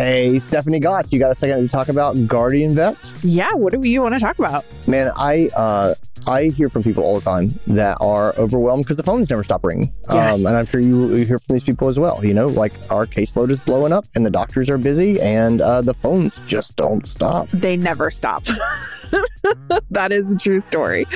Hey, Stephanie Goss, you got a second to talk about Guardian Vets? Yeah, what do you want to talk about? Man, I uh, I hear from people all the time that are overwhelmed because the phones never stop ringing. Yes. Um, and I'm sure you, you hear from these people as well. You know, like our caseload is blowing up and the doctors are busy and uh, the phones just don't stop. They never stop. that is a true story.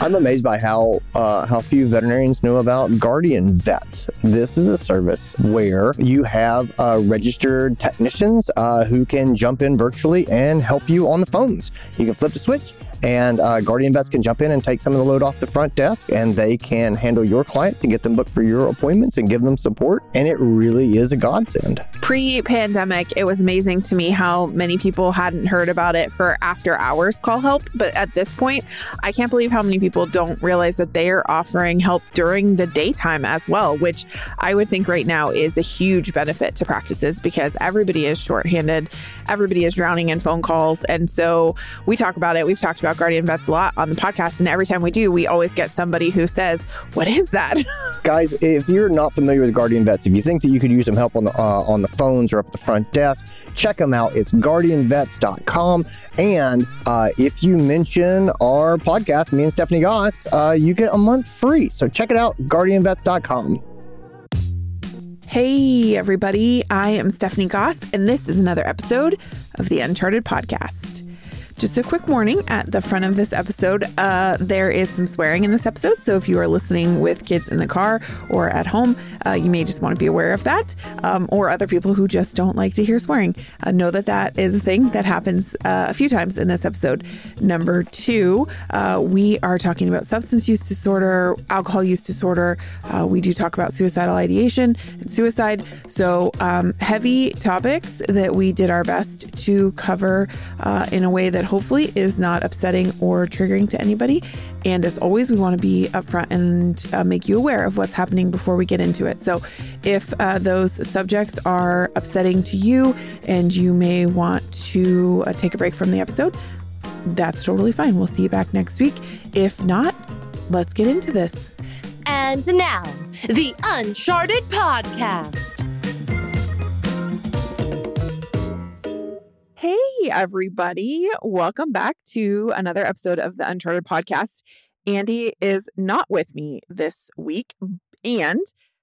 I'm amazed by how uh, how few veterinarians know about Guardian Vets. This is a service where you have uh, registered technicians uh, who can jump in virtually and help you on the phones. You can flip the switch, and uh, Guardian Vets can jump in and take some of the load off the front desk, and they can handle your clients and get them booked for your appointments and give them support. And it really is a godsend. Pre pandemic, it was amazing to me how many people hadn't heard about it for after hours call help. But at this point, I can't believe how many people don't realize that they are offering help during the daytime as well, which I would think right now is a huge benefit to practices because everybody is shorthanded, everybody is drowning in phone calls. And so we talk about it. We've talked about Guardian Vets a lot on the podcast. And every time we do, we always get somebody who says, What is that? Guys, if you're not familiar with Guardian Vets, if you think that you could use some help on the uh, on the phones or up at the front desk, check them out. It's guardianvets.com. And uh, if you mention our podcast, me and Stephanie Goss, uh, you get a month free. So check it out, guardianvets.com. Hey, everybody. I am Stephanie Goss, and this is another episode of the Uncharted Podcast. Just a quick warning at the front of this episode uh, there is some swearing in this episode. So if you are listening with kids in the car or at home, uh, you may just want to be aware of that, um, or other people who just don't like to hear swearing. Uh, know that that is a thing that happens uh, a few times in this episode. Number two, uh, we are talking about substance use disorder, alcohol use disorder. Uh, we do talk about suicidal ideation and suicide. So, um, heavy topics that we did our best to cover in a way that hopefully is not upsetting or triggering to anybody. And as always, we want to be upfront and uh, make you aware of what's happening before we get into it. So, if uh, those subjects are upsetting to you and you may want to uh, take a break from the episode, that's totally fine. We'll see you back next week. If not, let's get into this. And now, the Uncharted Podcast. Hey, everybody. Welcome back to another episode of the Uncharted podcast. Andy is not with me this week, and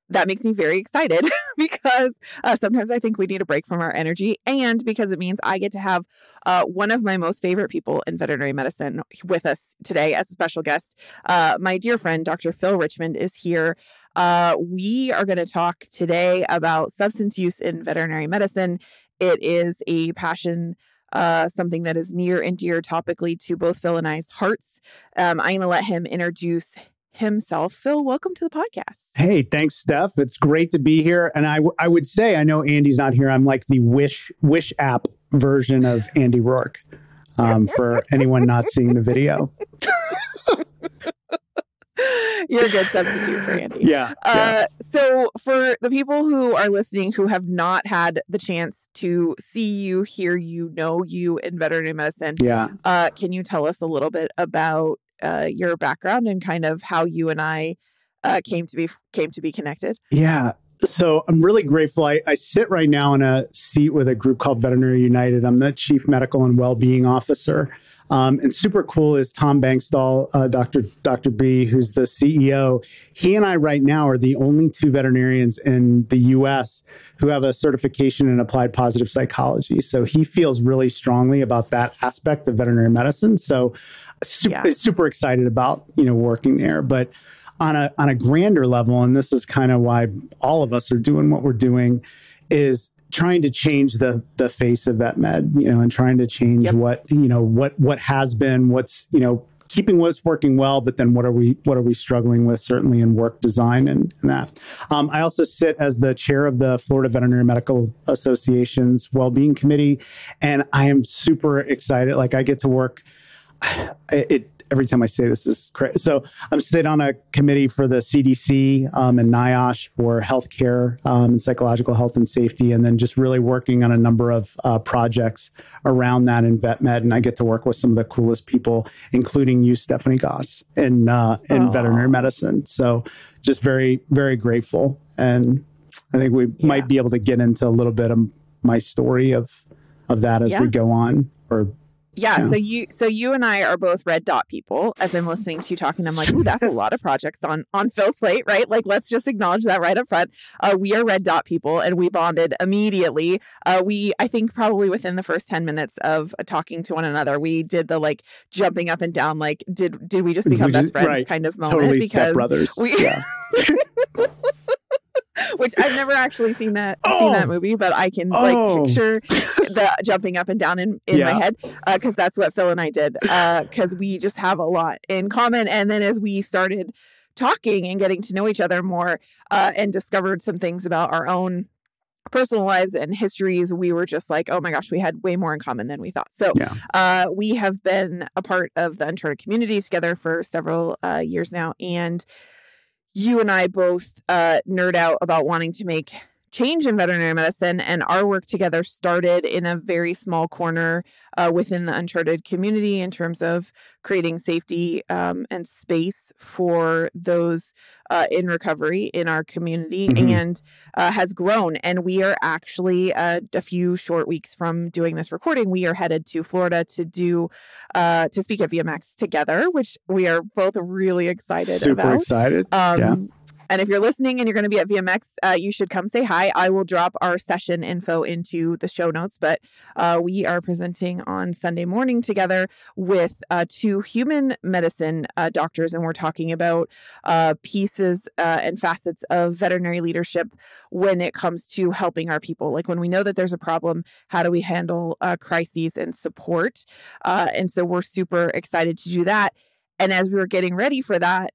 that makes me very excited because uh, sometimes I think we need a break from our energy, and because it means I get to have uh, one of my most favorite people in veterinary medicine with us today as a special guest. Uh, my dear friend, Dr. Phil Richmond, is here. Uh, we are going to talk today about substance use in veterinary medicine it is a passion, uh, something that is near and dear topically to both Phil and I's hearts. Um, I'm going to let him introduce himself. Phil, welcome to the podcast. Hey, thanks, Steph. It's great to be here. And I, w- I would say, I know Andy's not here. I'm like the Wish Wish app version of Andy Roark. Um, for anyone not seeing the video. You're a good substitute for Andy. Yeah, Uh, yeah. so, for the people who are listening who have not had the chance to see you, hear you, know you in veterinary medicine, Yeah. uh, can you tell us a little bit about uh, your background and kind of how you and I uh, came to be came to be connected? Yeah. So I'm really grateful. I, I sit right now in a seat with a group called Veterinary United. I'm the chief medical and well-being officer. Um, and super cool is Tom Bankstall, uh, Dr. Dr. B, who's the CEO. He and I right now are the only two veterinarians in the U.S. who have a certification in applied positive psychology. So he feels really strongly about that aspect of veterinary medicine. So super, Yeah. super excited about you know working there, but on a on a grander level, and this is kind of why all of us are doing what we're doing, is trying to change the the face of vet med, you know, and trying to change Yep. what you know what what has been, what's you know keeping what's working well, but then what are we what are we struggling with certainly in work design and, and that. Um, I also sit as the chair of the Florida Veterinary Medical Association's Wellbeing Committee, and I am super excited. Like I get to work. It, every time I say this is crazy. So I'm sitting on a committee for the CDC um, and NIOSH for healthcare um, and psychological health and safety, and then just really working on a number of uh, projects around that in vet med. And I get to work with some of the coolest people, including you, Stephanie Goss, in uh, in Aw. veterinary medicine. So just very very grateful, and I think we Yeah. might be able to get into a little bit of my story of of that as Yeah. we go on. Or Yeah, Yeah. so you so you and I are both red dot people. As I'm listening to you talking, I'm like, ooh, that's a lot of projects on on Phil's plate, right? Like, let's just acknowledge that right up front. Uh, we are red dot people, and we bonded immediately. Uh, we, I think, probably within the first ten minutes of uh, talking to one another, we did the like jumping up and down, like, did did we just We become best friends right. kind of moment? totally because step brothers. we- yeah. which I've never actually seen that seen Oh. that movie, but I can Oh. like picture the jumping up and down in, in my head because that's what Phil and I did because we just have a lot in common. And then as we started talking and getting to know each other more uh, and discovered some things about our own personal lives and histories, we were just like, oh my gosh, we had way more in common than we thought. So Yeah. uh, we have been a part of the Uncharted community together for several uh, years now. And you and I both uh, nerd out about wanting to make change in veterinary medicine, and our work together started in a very small corner uh, within the Uncharted community in terms of creating safety um, and space for those uh, in recovery in our community, Mhm. and uh, has grown. And we are actually uh, a few short weeks from doing this recording. We are headed to Florida to do uh, to speak at VMX together, which we are both really excited Super about. excited. Um, Yeah. And if you're listening and you're going to be at VMX, uh, you should come say hi. I will drop our session info into the show notes. But uh, we are presenting on Sunday morning together with uh, two human medicine uh, doctors, and we're talking about uh, pieces uh, and facets of veterinary leadership when it comes to helping our people. Like when we know that there's a problem, how do we handle crises and support? And so we're super excited to do that. And as we were getting ready for that,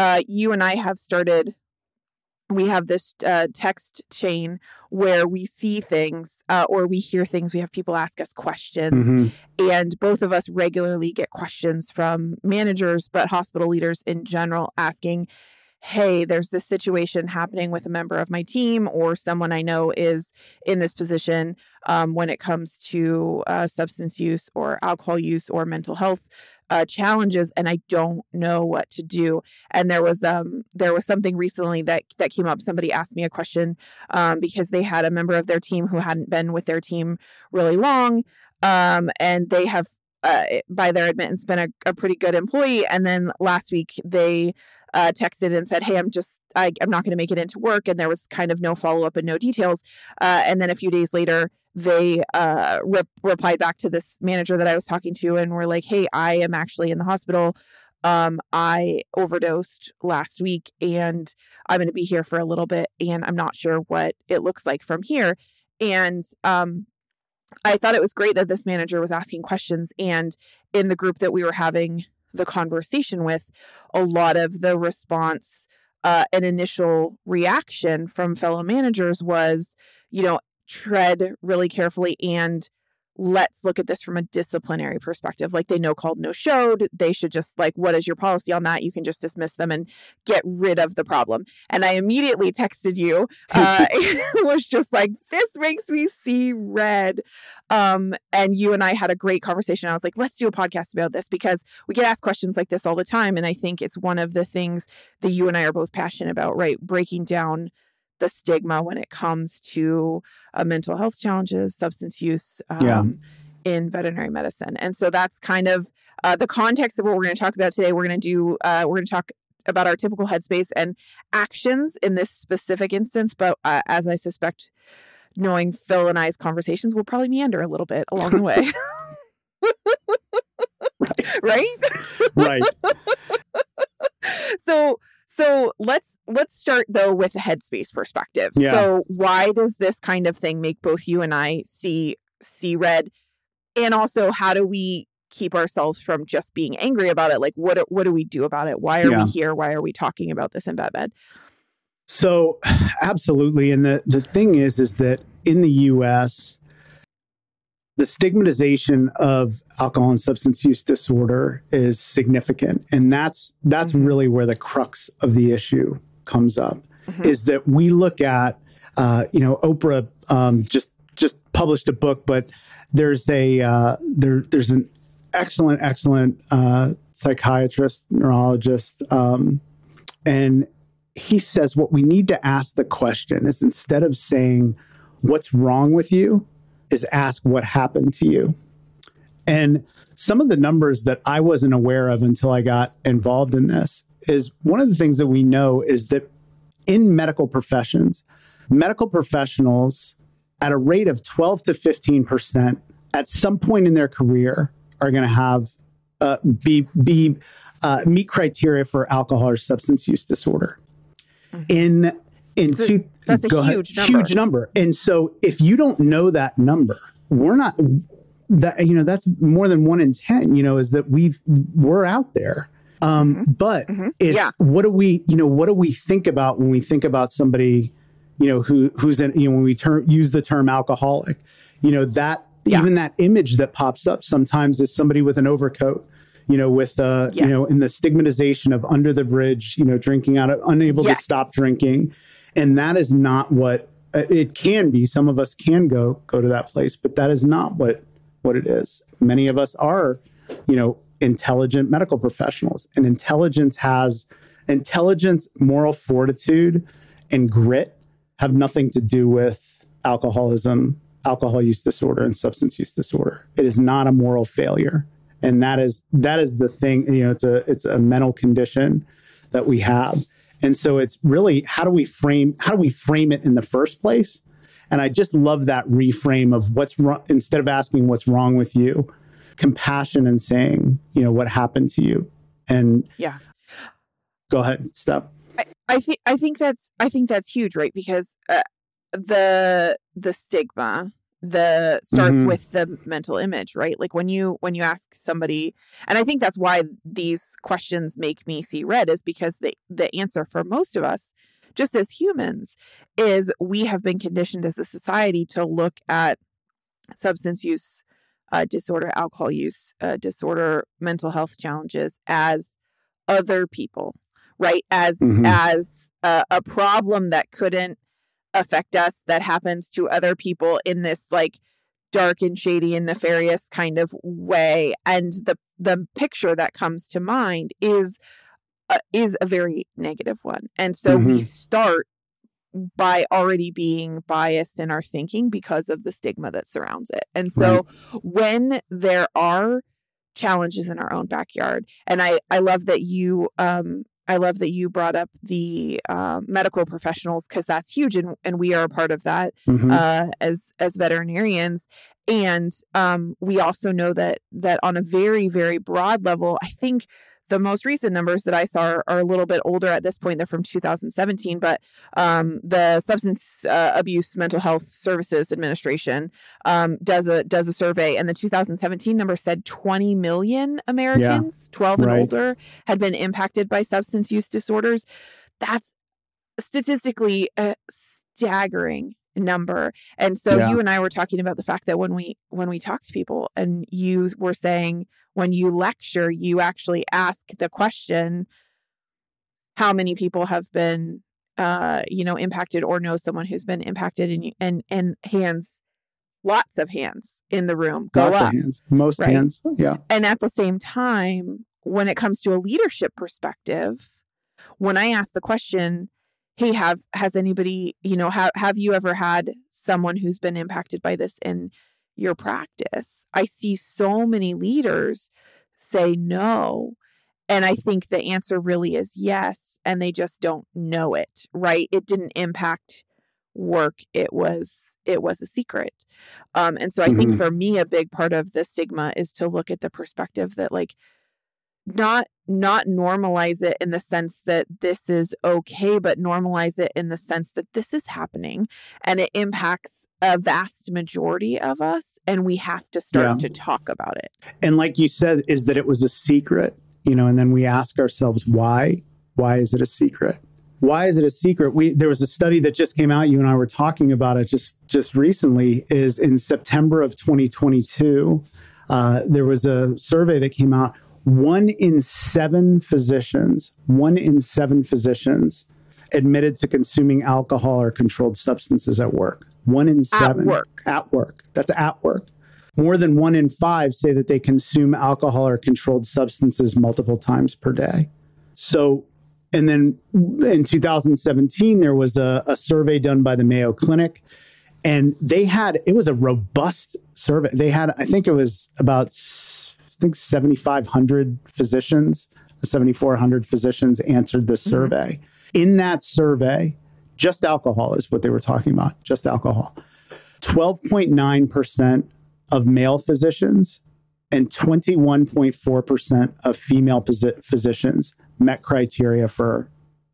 uh, you and I have started. We have this uh, text chain where we see things uh, or we hear things. We have people ask us questions, Mhm. and both of us regularly get questions from managers, but hospital leaders in general asking, Hey, there's this situation happening with a member of my team, or someone I know is in this position um, when it comes to uh, substance use or alcohol use or mental health uh, challenges, and I don't know what to do. And there was um there was something recently that that came up. Somebody asked me a question um, because they had a member of their team who hadn't been with their team really long, um, and they have. Uh, by their admittance, been a, a pretty good employee. And then last week they uh, texted and said, "Hey, I'm just I, I'm not going to make it into work," and there was kind of no follow up and no details. Uh, and then a few days later, they uh, re- replied back to this manager that I was talking to, and were like, "Hey, I am actually in the hospital. Um, I overdosed last week, and I'm going to be here for a little bit, and I'm not sure what it looks like from here." And um, I thought it was great that this manager was asking questions, and in the group that we were having the conversation with, a lot of the response uh, and initial reaction from fellow managers was, you know, tread really carefully and let's look at this from a disciplinary perspective. Like they no called, no showed. They should just like, what is your policy on that? You can just dismiss them and get rid of the problem. And I immediately texted you. Uh, it was just like, this makes me see red. Um, and you and I had a great conversation. I was like, let's do a podcast about this because we get asked questions like this all the time. And I think it's one of the things that you and I are both passionate about, right? Breaking down the stigma when it comes to uh, mental health challenges, substance use um, Yeah. in veterinary medicine. And so that's kind of uh, the context of what we're going to talk about today. We're going to do, uh, we're going to talk about our typical headspace and actions in this specific instance. But uh, as I suspect, knowing Phil and I's conversations will probably meander a little bit along the way. right? right. so so let's let's start though with a headspace perspective. Yeah. So why does this kind of thing make both you and I see see red? And also how do we keep ourselves from just being angry about it? Like what what do we do about it? Why are Yeah. we here? Why are we talking about this in vet med? So absolutely. And the, the thing is, is that in the US, the stigmatization of alcohol and substance use disorder is significant. And that's that's Mhm. really where the crux of the issue comes up. Mhm. Is that we look at uh, you know, Oprah um, just just published a book, but there's a uh, there there's an excellent, excellent uh, psychiatrist, neurologist, um, and he says what we need to ask the question is instead of saying what's wrong with you is ask what happened to you. And some of the numbers that I wasn't aware of until I got involved in this is one of the things that we know is that in medical professions, medical professionals at a rate of 12 to 15% at some point in their career are going to have uh, be be uh, meet criteria for alcohol or substance use disorder. Mm-hmm. In in two, that's a huge number. huge number. And so if you don't know that number, we're not that you know that's more than one in ten. You know, is that we've we're out there. Um, mm-hmm. But mm-hmm. it's yeah. what do we you know what do we think about when we think about somebody you know who who's in you know when we term use the term alcoholic, you know that yeah. even that image that pops up sometimes is somebody with an overcoat you know, with uh, yes. you know, in the stigmatization of under the bridge, you know, drinking out of unable yes. to stop drinking, and that is not what uh, it can be. Some of us can go go to that place, but that is not what what it is. Many of us are, you know, intelligent medical professionals, and intelligence has intelligence, moral fortitude, and grit have nothing to do with alcoholism, alcohol use disorder, and substance use disorder. It is not a moral failure and that is that is the thing you know it's a it's a mental condition that we have and so it's really how do we frame how do we frame it in the first place? And i just love that reframe of what's wrong instead of asking what's wrong with you compassion and saying you know what happened to you. And yeah. go ahead stop. I, I think i think that's i think that's huge right? Because uh, the the stigma the starts mm-hmm. with the mental image right like when you when you ask somebody and i think that's why these questions make me see red is because the the answer for most of us just as humans is we have been conditioned as a society to look at substance use uh, disorder alcohol use uh, disorder mental health challenges as other people right as mm-hmm. as a, a problem that couldn't affect us that happens to other people in this like dark and shady and nefarious kind of way and the the picture that comes to mind is uh, is a very negative one and so mm-hmm. we start by already being biased in our thinking because of the stigma that surrounds it and so right. when there are challenges in our own backyard and i i love that you um I love that you brought up the uh, medical professionals because that's huge, and, and we are a part of that mm-hmm. uh, as as veterinarians. And um, we also know that that on a very very broad level, I think the most recent numbers that I saw are, are, a little bit older at this point. They're from 2017, but um, the Substance uh, Abuse Mental Health Services Administration um, does a does a survey, and the 2017 number said 20 million Americans, yeah, 12 and right. older, had been impacted by substance use disorders. That's statistically a staggering number. And so yeah. you and I were talking about the fact that when we when we talk to people and you were saying when you lecture you actually ask the question how many people have been uh you know impacted or know someone who's been impacted and and and hands lots of hands in the room go lots up hands most right? hands yeah and at the same time when it comes to a leadership perspective when i ask the question hey have has anybody you know have have you ever had someone who's been impacted by this in your practice? I see so many leaders say no and i think the answer really is yes and they just don't know it right? It didn't impact work. It was it was a secret. Um and so i mm-hmm. think for me a big part of the stigma is to look at the perspective that like not not normalize it in the sense that this is okay but normalize it in the sense that this is happening and it impacts a vast majority of us and we have to start yeah. to talk about it. And like you said is that it was a secret you know and then we ask ourselves why why is it a secret? Why is it a secret? We there was a study that just came out you and i were talking about it just just recently is in september of 2022 uh, there was a survey that came out one in seven physicians, one in seven physicians admitted to consuming alcohol or controlled substances at work. One in seven. At work. At work. That's at work. More than one in five say that they consume alcohol or controlled substances multiple times per day. So, and then in 2017, there was a, a survey done by the Mayo Clinic And they had, it was a robust survey. They had, I think it was about, think 7,500 physicians, 7,400 physicians answered this Mm-hmm. survey. In that survey, just alcohol is what they were talking about, just alcohol. 12.9% of male physicians and 21.4% of female posi- physicians met criteria for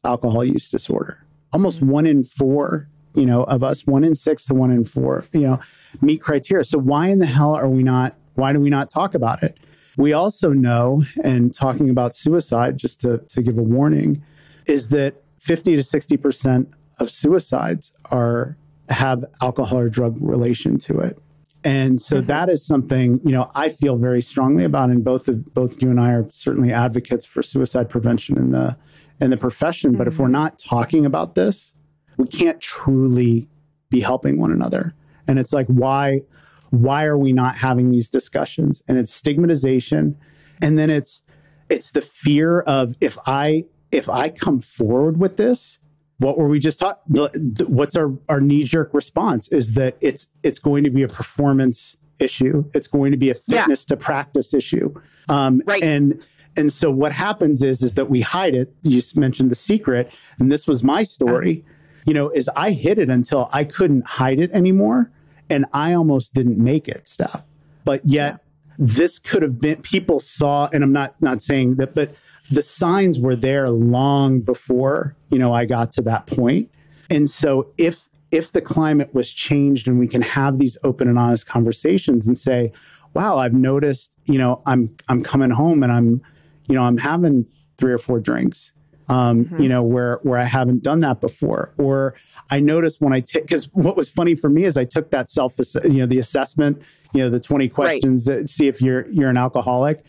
alcohol use disorder. Almost one in four, you know, of us, one in six to one in four, you know, meet criteria. So why in the hell are we not, why do we not talk about it? We also know, and talking about suicide, just to, to give a warning, is that 50 to 60% of suicides are have alcohol or drug relation to it. And so mm-hmm. that is something, you know, I feel very strongly about and both of, both you and I are certainly advocates for suicide prevention in the in the profession, but if we're mm-hmm. not talking about this, we can't truly be helping one another. And it's like why why are we not having these discussions? And it's stigmatization and then it's it's the fear of if I if I come forward with this, what were we just taught What's our, our knee jerk response is that it's it's going to be a performance issue. It's going to be a Yeah. fitness to practice issue. Um, Right. And and so what happens is is that we hide it. You mentioned the secret, and this was my story. You know, is I hid it until I couldn't hide it anymore, and I almost didn't make it, Steph. But yet, this could have been. People saw, and I'm not not saying that, but the signs were there long before you know I got to that point. And so if if the climate was changed and we can have these open and honest conversations and say, wow, I've noticed, you know, I'm I'm coming home and I'm, you know, I'm having three or four drinks. Um, you know, where where I haven't done that before. Or I noticed when I take because what was funny for me is I took that self you know, the assessment, you know, the 20 questions to see if you're you're an alcoholic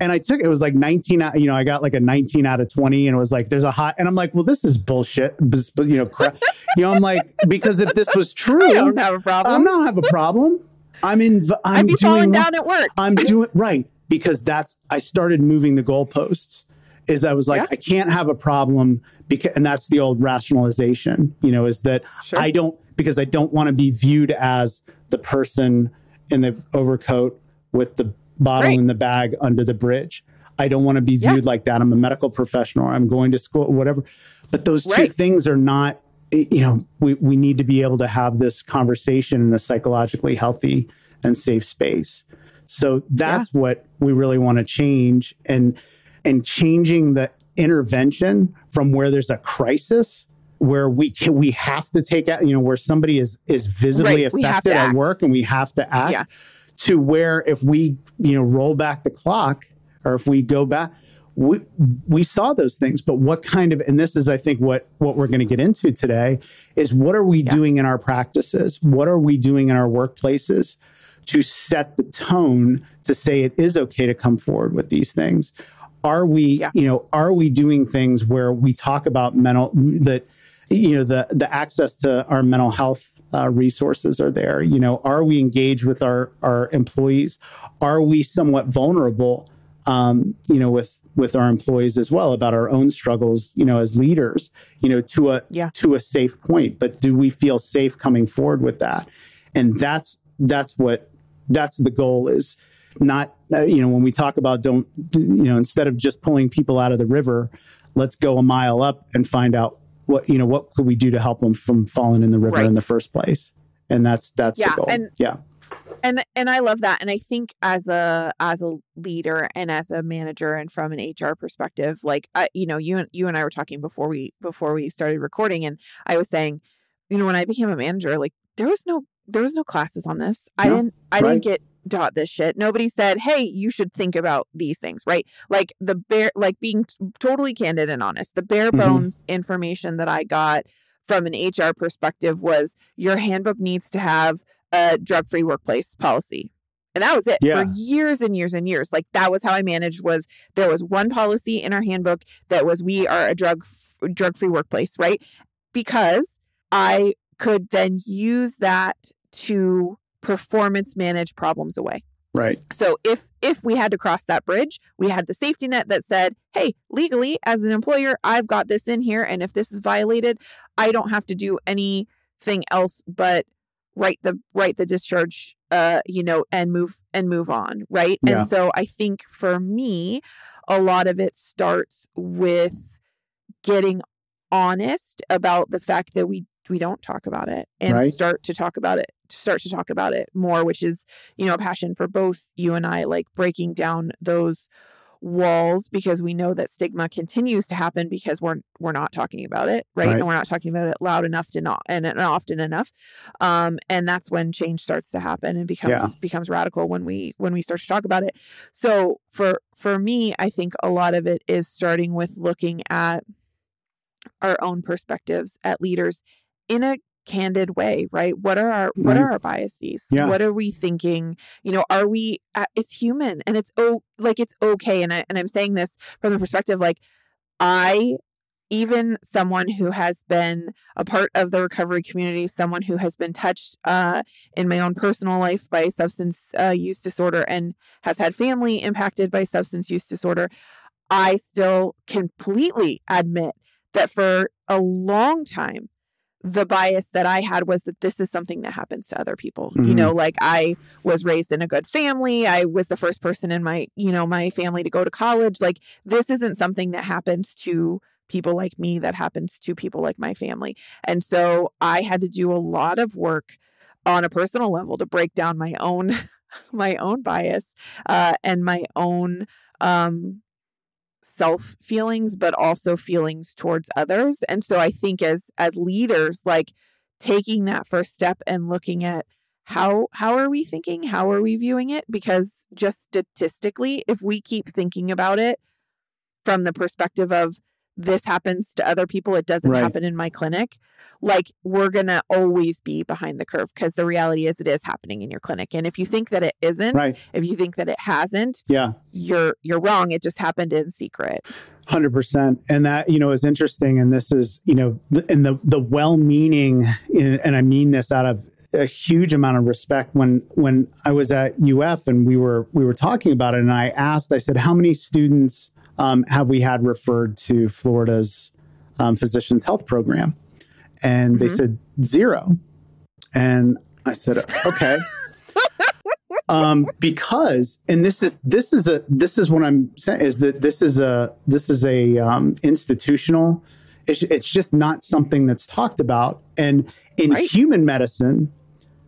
and I took it was like 19 out, you know, I got like a 19 out of 20 and it was like there's a hot and I'm like, well, this is bullshit. You know, crap. you know, I'm like, because if this was true, I don't have a problem. I'm not have a problem. I'm in I'm I'd be doing falling down at work. I'm doing right because that's I started moving the goalposts. Is I was like, Yeah. I can't have a problem because, and that's the old rationalization. You know, is that Sure. I don't because I don't want to be viewed as the person in the overcoat with the bottle Right. in the bag under the bridge. I don't want to be Yeah. viewed like that. I'm a medical professional. I'm going to school, whatever. But those two Right. things are not. You know, we we need to be able to have this conversation in a psychologically healthy and safe space. So that's what we really want to change and and changing the intervention from where there's a crisis where we can we have to take out you know where somebody is is visibly Right, affected at work and we have to act Yeah. to where if we you know roll back the clock or if we go back we we saw those things but what kind of and this is i think what what we're going to get into today is what are we doing in our practices? What are we doing in our workplaces to set the tone to say it is okay to come forward with these things are we Yeah. you know are we doing things where we talk about mental that you know the the access to our mental health uh, resources are there you know are we engaged with our our employees are we somewhat vulnerable um, you know with with our employees as well about our own struggles you know as leaders you know to a Yeah. to a safe point but do we feel safe coming forward with that and that's that's what that's the goal is not uh, you know when we talk about don't you know instead of just pulling people out of the river let's go a mile up and find out what you know what could we do to help them from falling in the river Right. in the first place and that's that's Yeah, the goal and- yeah and and I love that. And I think as a as a leader and as a manager and from an HR perspective, like I, you know, you and you and I were talking before we before we started recording, and I was saying, you know, when I became a manager, like there was no there was no classes on this. I No, didn't I right. didn't get taught this shit. Nobody said, "Hey, you should think about these things," right? Like the bare like being t- totally candid and honest. The bare Mhm. bones information that I got from an HR perspective was your handbook needs to have a drug free workplace policy. And that was it Yeah. for years and years and years. Like that was how I managed was there was one policy in our handbook that was we are a drug drug free workplace, right? Because I could then use that to performance manage problems away. right So if if we had to cross that bridge, we had the safety net that said, "Hey, legally as an employer, I've got this in here and if this is violated, I don't have to do anything else but write the write the discharge uh you know and move and move on right Yeah. and so i think for me a lot of it starts with getting honest about the fact that we we don't talk about it and Right. start to talk about it start to talk about it more which is you know a passion for both you and i like breaking down those walls because we know that stigma continues to happen because we're we're not talking about it right, Right. and we're not talking about it loud enough to not and, and often enough um and that's when change starts to happen and becomes Yeah. becomes radical when we when we start to talk about it so for for me i think a lot of it is starting with looking at our own perspectives at leaders in a candid way right what are our what Right. are our biases Yeah. what are we thinking you know are we uh, it's human and it's oh like it's okay and I, and i'm saying this from the perspective like i even someone who has been a part of the recovery community someone who has been touched uh, in my own personal life by substance uh, use disorder and has had family impacted by substance use disorder i still completely admit that for a long time the bias that I had was that this is something that happens to other people. You Mhm. know, like I was raised in a good family. I was the first person in my, you know, my family to go to college. Like this isn't something that happens to people like me that happens to people like my family. And so I had to do a lot of work on a personal level to break down my own my own bias uh and my own um self feelings but also feelings towards others. And so i think as as leaders like taking that first step and looking at how how are we thinking? How are we viewing it? Because just statistically if we keep thinking about it from the perspective of this happens to other people it doesn't Right. happen in my clinic like we're going to always be behind the curve because the reality is it is happening in your clinic and if you think that it isn't Right. if you think that it hasn't Yeah. you're you're wrong it just happened in secret Hundred percent, and that you know is interesting, and this is you know, and the the well-meaning, and I mean this out of a huge amount of respect. When when I was at UF and we were we were talking about it, and I asked, I said, how many students um, have we had referred to Florida's um, Physicians Health Program? And they Mhm. said zero, and I said, okay. um, because and this is this is a this is what I'm saying is that this is a this is a um, institutional. It's, it's just not something that's talked about. And in Right. human medicine,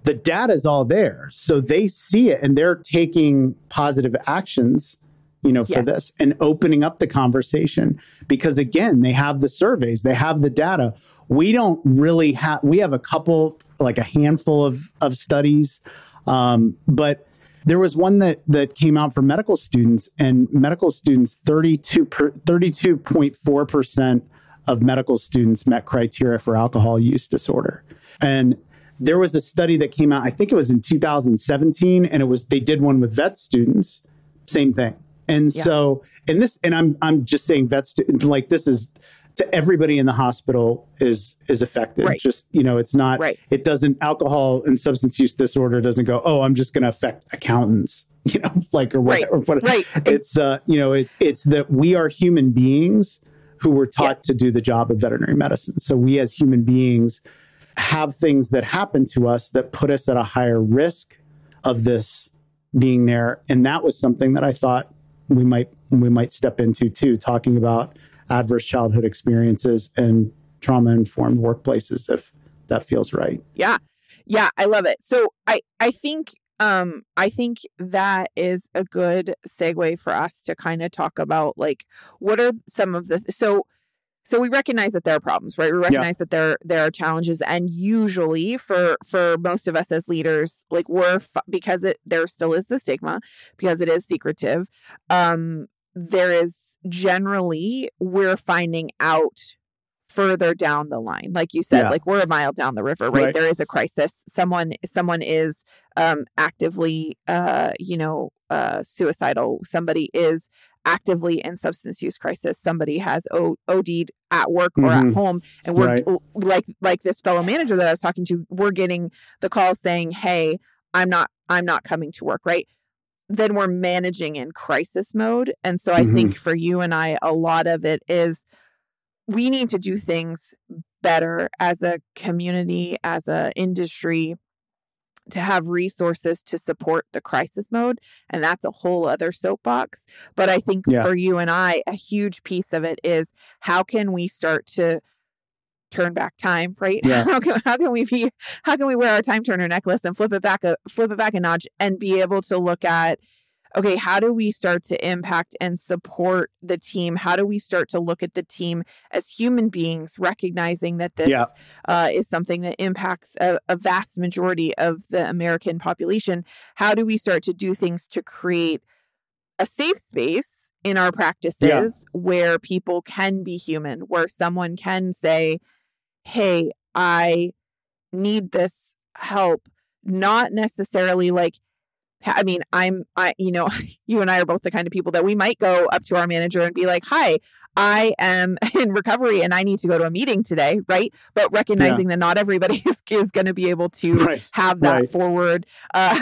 the data is all there, so they see it and they're taking positive actions. You know, for Yes. this and opening up the conversation because again, they have the surveys, they have the data. We don't really have. We have a couple, like a handful of of studies, um, but there was one that that came out for medical students, and medical students 32 per, 32.4 percent of medical students met criteria for alcohol use disorder, and there was a study that came out. I think it was in 2017, and it was they did one with vet students, same thing. And Yeah. so, and this, and I'm I'm just saying vet students like this is to everybody in the hospital is is affected. Right. Just you know, it's not Right. it doesn't alcohol and substance use disorder doesn't go oh i'm just going to affect accountants you know like or Right, what right. it's uh you know it's it's that we are human beings who were taught Yes. to do the job of veterinary medicine so we as human beings have things that happen to us that put us at a higher risk of this being there and that was something that i thought we might we might step into too talking about adverse childhood experiences and trauma informed workplaces if that feels right Yeah. Yeah, I love it. So I I think um I think that is a good segue for us to kind of talk about like what are some of the so so we recognize that there are problems, right? We recognize that there there are challenges and usually for for most of us as leaders, like we're f- because it there still is the stigma because it is secretive. Um there is generally we're finding out further down the line like you said Yeah. like we're a mile down the river right? Right. there is a crisis someone someone is um actively uh you know uh suicidal somebody is actively in substance use crisis somebody has o- OD'd at work or at Mhm. home and we're Right. like like this fellow manager that I was talking to we're getting the call saying hey I'm not I'm not coming to work right then we're managing in crisis mode and so I Mhm. think for you and I a lot of it is we need to do things better as a community as a industry to have resources to support the crisis mode and that's a whole other soapbox but i think Yeah. for you and i a huge piece of it is how can we start to turn back time right Yeah. how can how can we be how can we wear our time turner necklace and flip it back a flip it back a notch and be able to look at okay how do we start to impact and support the team? How do we start to look at the team as human beings recognizing that this Yeah. uh, is something that impacts a, a vast majority of the american population? How do we start to do things to create a safe space in our practices where people can be human where someone can say hey i need this help not necessarily like I mean, I'm, I, you know, you and I are both the kind of people that we might go up to our manager and be like, hi, I am in recovery and I need to go to a meeting today, right? But recognizing that not everybody is, is going to be able to Right. have that Right. forward, uh,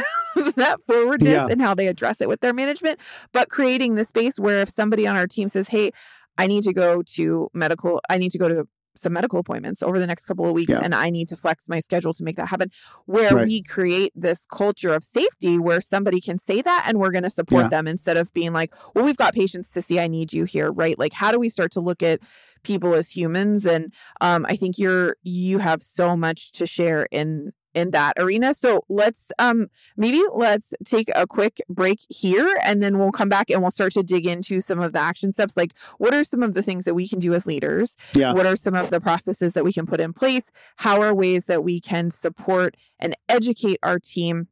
that forwardness Yeah. and how they address it with their management, but creating the space where if somebody on our team says, hey, I need to go to medical, I need to go to some medical appointments over the next couple of weeks Yeah. and I need to flex my schedule to make that happen where Right. we create this culture of safety where somebody can say that and we're going to support Yeah. them instead of being like, well, we've got patients to see, I need you here, right? Like, how do we start to look at people as humans? And um, I think you're, you have so much to share in in that arena. So let's um maybe let's take a quick break here and then we'll come back and we'll start to dig into some of the action steps like what are some of the things that we can do as leaders Yeah. what are some of the processes that we can put in place? How are ways that we can support and educate our team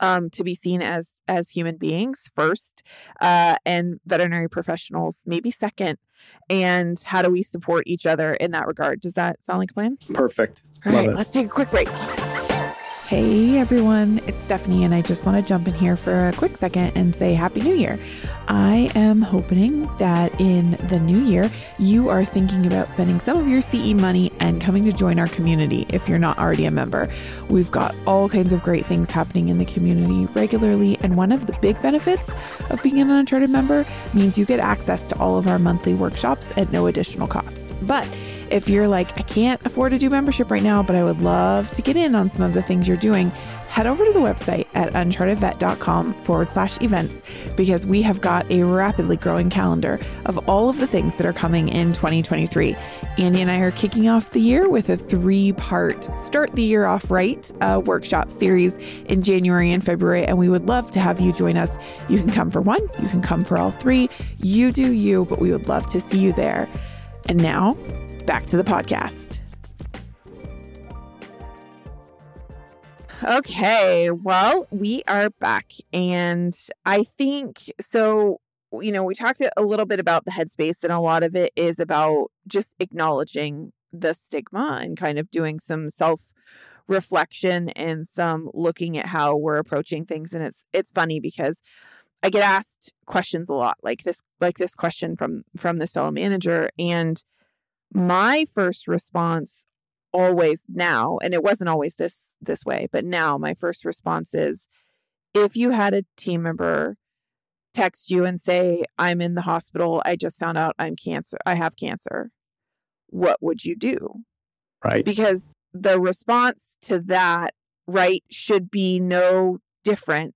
um, to be seen as as human beings first, uh, and veterinary professionals maybe second? And how do we support each other in that regard? Does that sound like a plan? Perfect. All right, let's take a quick break. Hey everyone, it's Stephanie, and I just want to jump in here for a quick second and say Happy New Year. I am hoping that in the new year, you are thinking about spending some of your CE money and coming to join our community if you're not already a member. We've got all kinds of great things happening in the community regularly, and one of the big benefits of being an Uncharted member means you get access to all of our monthly workshops at no additional cost. But if you're like, I can't afford to do membership right now, but I would love to get in on some of the things you're doing, head over to the website at unchartedvet.com forward slash events because we have got a rapidly growing calendar of all of the things that are coming in 2023. Andy and I are kicking off the year with a three part Start the Year Off Right uh, workshop series in January and February, and we would love to have you join us. You can come for one, you can come for all three. You do you, but we would love to see you there. And now, back to the podcast. Okay, well, we are back. And I think so. You know, we talked a little bit about the headspace, and a lot of it is about just acknowledging the stigma and kind of doing some self reflection and some looking at how we're approaching things. And it's it's funny because I get asked questions a lot, like this like this question from from this fellow manager, and my first response always now and it wasn't always this this way but now my first response is if you had a team member text you and say i'm in the hospital i just found out i'm cancer i have cancer what would you do Right. because the response to that right should be no different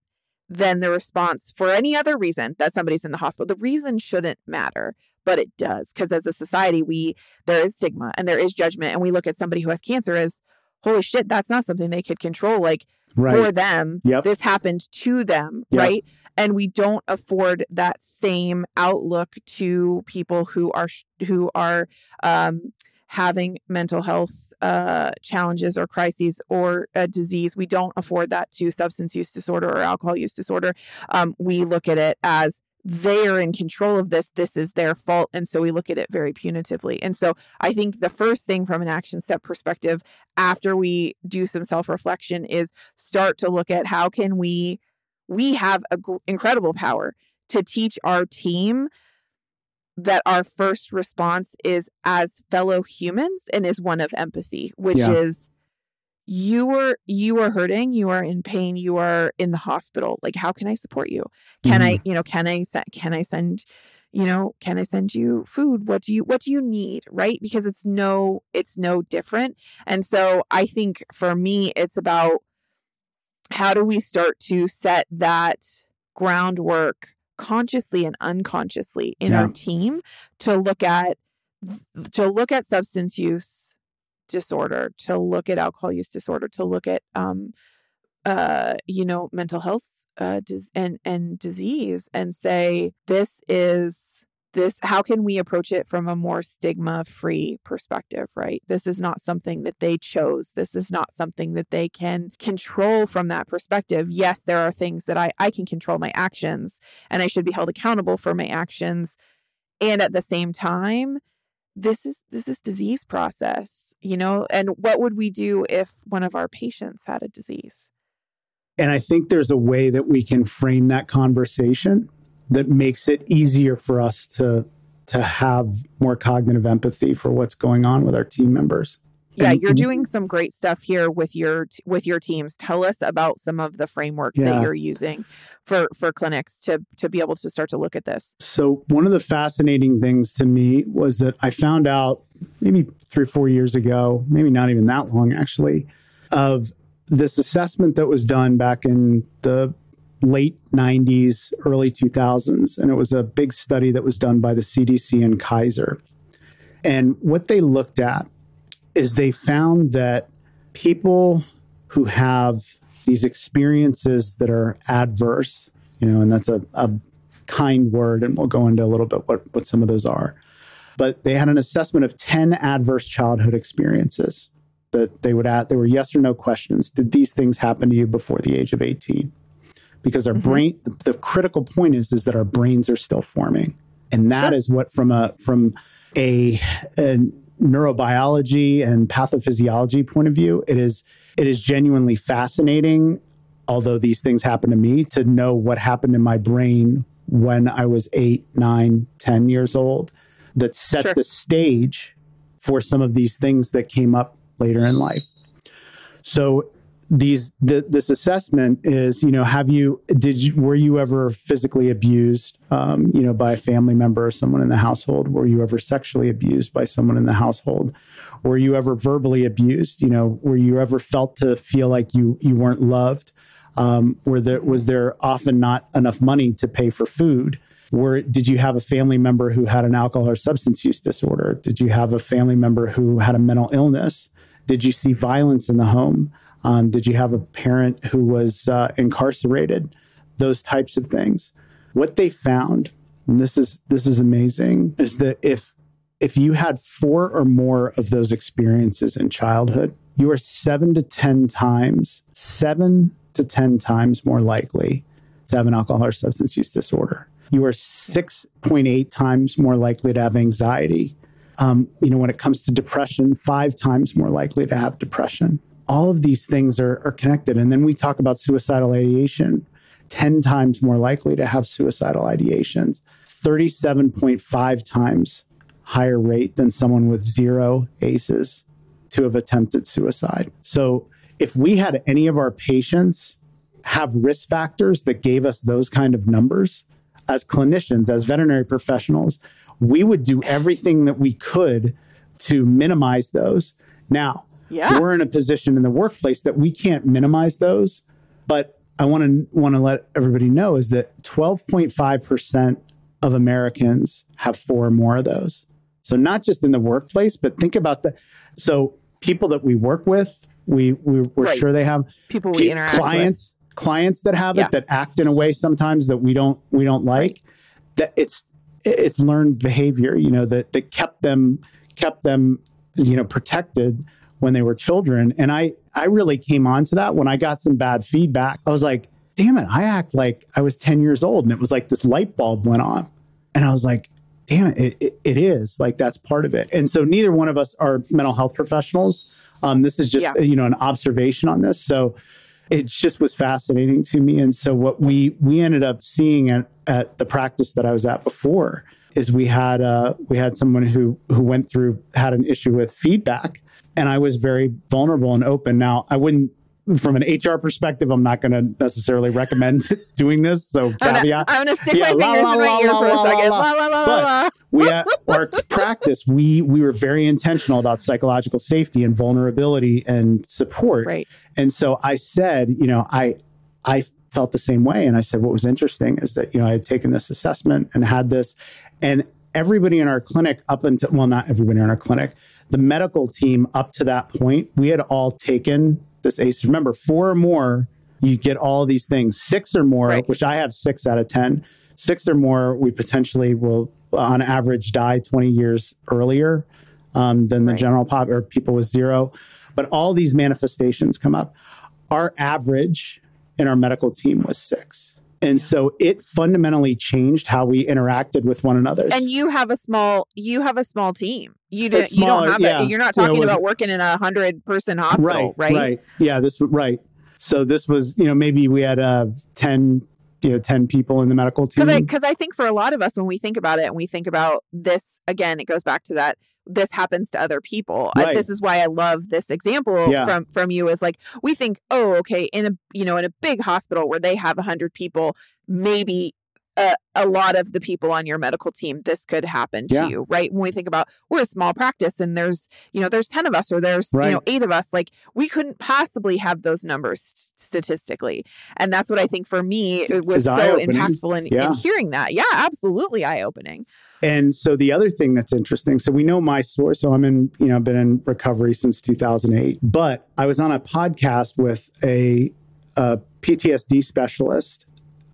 than the response for any other reason that somebody's in the hospital the reason shouldn't matter but it does because as a society we there is stigma and there is judgment and we look at somebody who has cancer as holy shit that's not something they could control like for them Yep. this happened to them Yep. right and we don't afford that same outlook to people who are who are um, having mental health uh, challenges or crises or a disease we don't afford that to substance use disorder or alcohol use disorder. Um, we look at it as they are in control of this this is their fault and so we look at it very punitively. And so i think the first thing from an action step perspective after we do some self-reflection is start to look at how can we we have a incredible power to teach our team that our first response is as fellow humans and is one of empathy which Yeah. is you are you are hurting you are in pain you are in the hospital. Like how can i support you? Can i mm-hmm. you know can i can i send you know can i send you food? What do you what do you need? Right? Because it's no it's no different. And so i think for me it's about how do we start to set that groundwork consciously and unconsciously in Yeah. our team to look at to look at substance use disorder to look at alcohol use disorder to look at um uh you know mental health uh and and disease and say this is this how can we approach it from a more stigma free perspective right? This is not something that they chose. This is not something that they can control from that perspective. Yes there are things that i i can control my actions and i should be held accountable for my actions. And at the same time this is this is disease process you know? And what would we do if one of our patients had a disease? And I think there's a way that we can frame that conversation that makes it easier for us to to have more cognitive empathy for what's going on with our team members. yeah And- you're doing some great stuff here with your with your teams tell us about some of the framework Yeah. that you're using for for clinics to to be able to start to look at this So one of the fascinating things to me was that I found out maybe three or four years ago, maybe not even that long actually, of this assessment that was done back in the late 90s, early 2000s. And it was a big study that was done by the CDC and Kaiser. And what they looked at is they found that people who have these experiences that are adverse, you know, and that's a, a kind word, and we'll go into a little bit what, what some of those are. But they had an assessment of 10 adverse childhood experiences that they would add. They were yes or no questions. Did these things happen to you before the age of 18? Because our Mhm. brain, the, the critical point is, is that our brains are still forming. And that is what from a from a, a neurobiology and pathophysiology point of view, it is it is genuinely fascinating although these things happen to me, to know what happened in my brain when I was eight, nine, ten years old that set Sure. the stage for some of these things that came up later in life. So these th- this assessment is you know have you did you were you ever physically abused um, you know by a family member or someone in the household? Were you ever sexually abused by someone in the household? Were you ever verbally abused? You know were you ever felt to feel like you you weren't loved? Um, were there was there often not enough money to pay for food? Were did you have a family member who had an alcohol or substance use disorder? Did you have a family member who had a mental illness? Did you see violence in the home um, did you have a parent who was uh, incarcerated? Those types of things. What they found and this is this is amazing is that if if you had four or more of those experiences in childhood you are seven to ten times seven to ten times more likely to have an alcohol or substance use disorder. You are 6.8 times more likely to have anxiety. Um, you know when it comes to depression five times more likely to have depression all of these things are, are connected. And then we talk about suicidal ideation. 10 times more likely to have suicidal ideations. 37.5 times higher rate than someone with zero aces to have attempted suicide. So if we had any of our patients have risk factors that gave us those kind of numbers as clinicians as veterinary professionals we would do everything that we could to minimize those. Now yeah. We're in a position in the workplace that we can't minimize those but i want to want to let everybody know is that 12.5% of americans have four or more of those. So not just in the workplace but think about the so people that we work with we, we we're Right. sure they have people we interact with. clients clients that have Yeah. it that act in a way sometimes that we don't we don't like that it's it's learned behavior you know that that kept them kept them you know protected when they were children. And i i really came on to that when i got some bad feedback. I was like damn it i act like i was 10 years old and it was like this light bulb went on and i was like damn it it, it, is. Like that's part of it. And so neither one of us are mental health professionals. Um, this is just Yeah. you know an observation on this. So it just was fascinating to me. And so what we we ended up seeing at, at the practice that i was at before is we had uh we had someone who who went through had an issue with feedback and i was very vulnerable and open now i wouldn't from an hr perspective i'm not going to necessarily recommend doing this so caveat I'm gonna stick Yeah, my la, fingers la, in my ear la, for a second. la. La, la, la, la, But- we at our practice we we were very intentional about psychological safety and vulnerability and support Right. and so i said you know i i felt the same way and i said what was interesting is that you know i had taken this assessment and had this and everybody in our clinic up until well not everybody in our clinic the medical team up to that point we had all taken this ace remember four or more you get all these things. Six or more Right. which i have six out of ten six or more we potentially will on average die 20 years earlier um, than the Right. general pop or people with zero. But all these manifestations come up. Our average in our medical team was six and so it fundamentally changed how we interacted with one another And you have a small you have a small team. You do, you don't have yeah. it. You're not Yeah, talking was- about working in a hundred person hospital, right? right yeah this right so this was you know maybe we had uh 10 you know 10 people in the medical team Because I because I think for a lot of us when we think about it and we think about this again, it goes back to that this happens to other people. I- Right. this is why I love this example Yeah. from from you is like we think, oh, okay, in a you know in a big hospital where they have a hundred people, maybe. A, a lot of the people on your medical team, this could happen to Yeah. you, right? When we think about we're a small practice and there's, you know, there's 10 of us or there's, you know, eight of us, like we couldn't possibly have those numbers statistically. And that's what I think for me, it was Is so impactful in, in hearing that. Yeah, absolutely eye opening. And so the other thing that's interesting, so we know my story. So I'm in, you know, I've been in recovery since 2008, but I was on a podcast with a, a PTSD specialist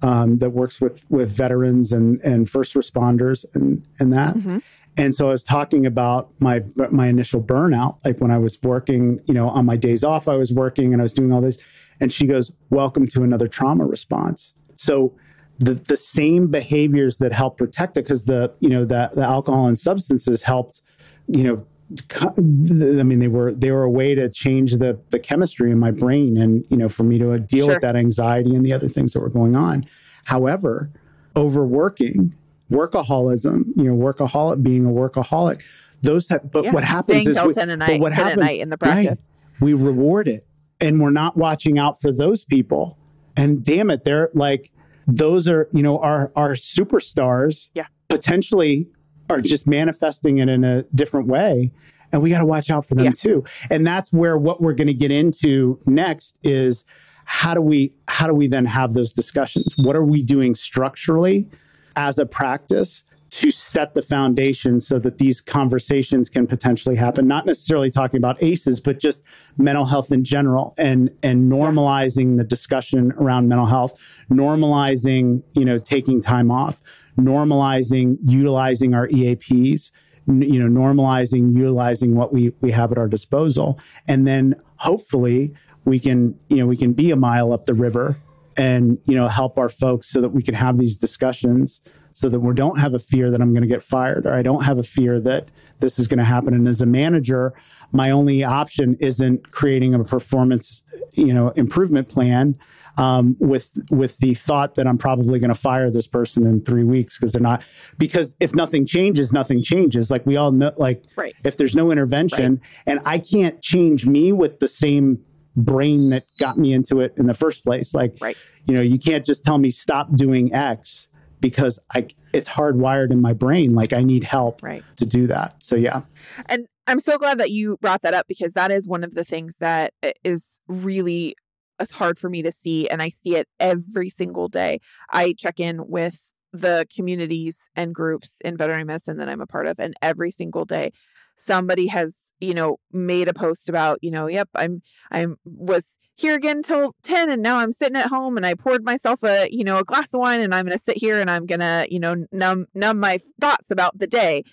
um, that works with with veterans and and first responders and and that. Mhm. And so I was talking about my my initial burnout, like when I was working, you know, on my days off, I was working and I was doing all this. And she goes, "Welcome to another trauma response." So the the same behaviors that help protect it, because the you know the the alcohol and substances helped, you know. I mean, they were they were a way to change the the chemistry in my brain, and you know, for me to deal Sure. with that anxiety and the other things that were going on. However, overworking, workaholism, you know, workaholic being a workaholic, those type. But Yeah, what happens Staying is we, 10 but what happens- night in the right. practice. we reward it, and we're not watching out for those people. And damn it, they're like those are you know our our superstars. Yeah. potentially are just manifesting it in a different way. And we got to watch out for them Yeah. too. And that's where what we're going to get into next is how do we how do we then have those discussions? What are we doing structurally as a practice to set the foundation so that these conversations can potentially happen? Not necessarily talking about ACEs, but just mental health in general and and normalizing the discussion around mental health, normalizing, you know, taking time off, normalizing utilizing our EAPs, you know, normalizing utilizing what we we have at our disposal, and then hopefully we can you know we can be a mile up the river and you know help our folks so that we can have these discussions so that we don't have a fear that I'm going to get fired or I don't have a fear that this is going to happen and as a manager my only option isn't creating a performance you know improvement plan um, with with the thought that I'm probably going to fire this person in three weeks because they're not because if nothing changes, nothing changes. Like we all know, like Right. if there's no intervention, and I can't change me with the same brain that got me into it in the first place. Like Right. you know, you can't just tell me stop doing X because I it's hardwired in my brain. Like I need help Right. to do that. So yeah, And I'm so glad that you brought that up because that is one of the things that is really it's hard for me to see and I see it every single day. I check in with the communities and groups in veterinary medicine that I'm a part of and every single day somebody has, you know, made a post about, you know, yep, I'm I'm was here again till 10 and now I'm sitting at home and I poured myself a, you know, a glass of wine and I'm going to sit here and I'm going to, you know, numb numb my thoughts about the day.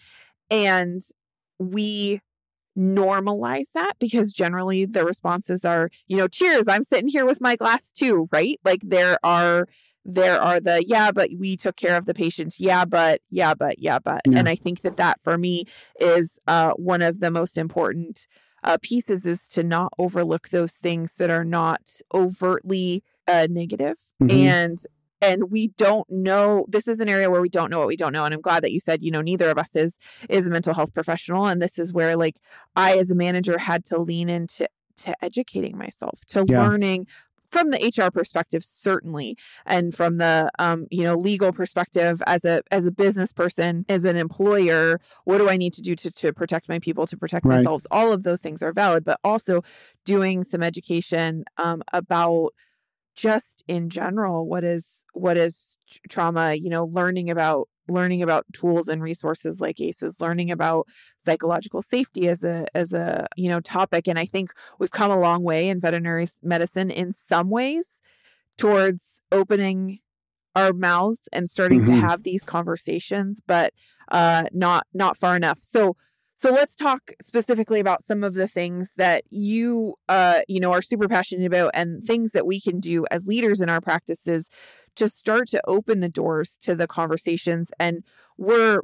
And we normalize that because generally the responses are, you know, cheers, I'm sitting here with my glass too, right? Like there are there are the yeah, but we took care of the patients Yeah, but yeah, but yeah, but. Yeah. And I think that that for me is uh one of the most important uh pieces is to not overlook those things that are not overtly uh negative Mhm. and and we don't know this is an area where we don't know what we don't know and i'm glad that you said you know neither of us is is a mental health professional and this is where like i as a manager had to lean into to educating myself to Yeah. learning from the HR perspective, certainly, and from the um, you know legal perspective, as a as a business person, as an employer, what do I need to do to to protect my people, to protect Right. myself? All of those things are valid, but also doing some education um, about just in general what is what is trauma. You know, learning about learning about tools and resources like ACEs, learning about psychological safety as a as a you know topic, and I think we've come a long way in veterinary medicine in some ways towards opening our mouths and starting to Mhm. have these conversations but uh not not far enough so so let's talk specifically about some of the things that you uh you know are super passionate about and things that we can do as leaders in our practices to start to open the doors to the conversations and we're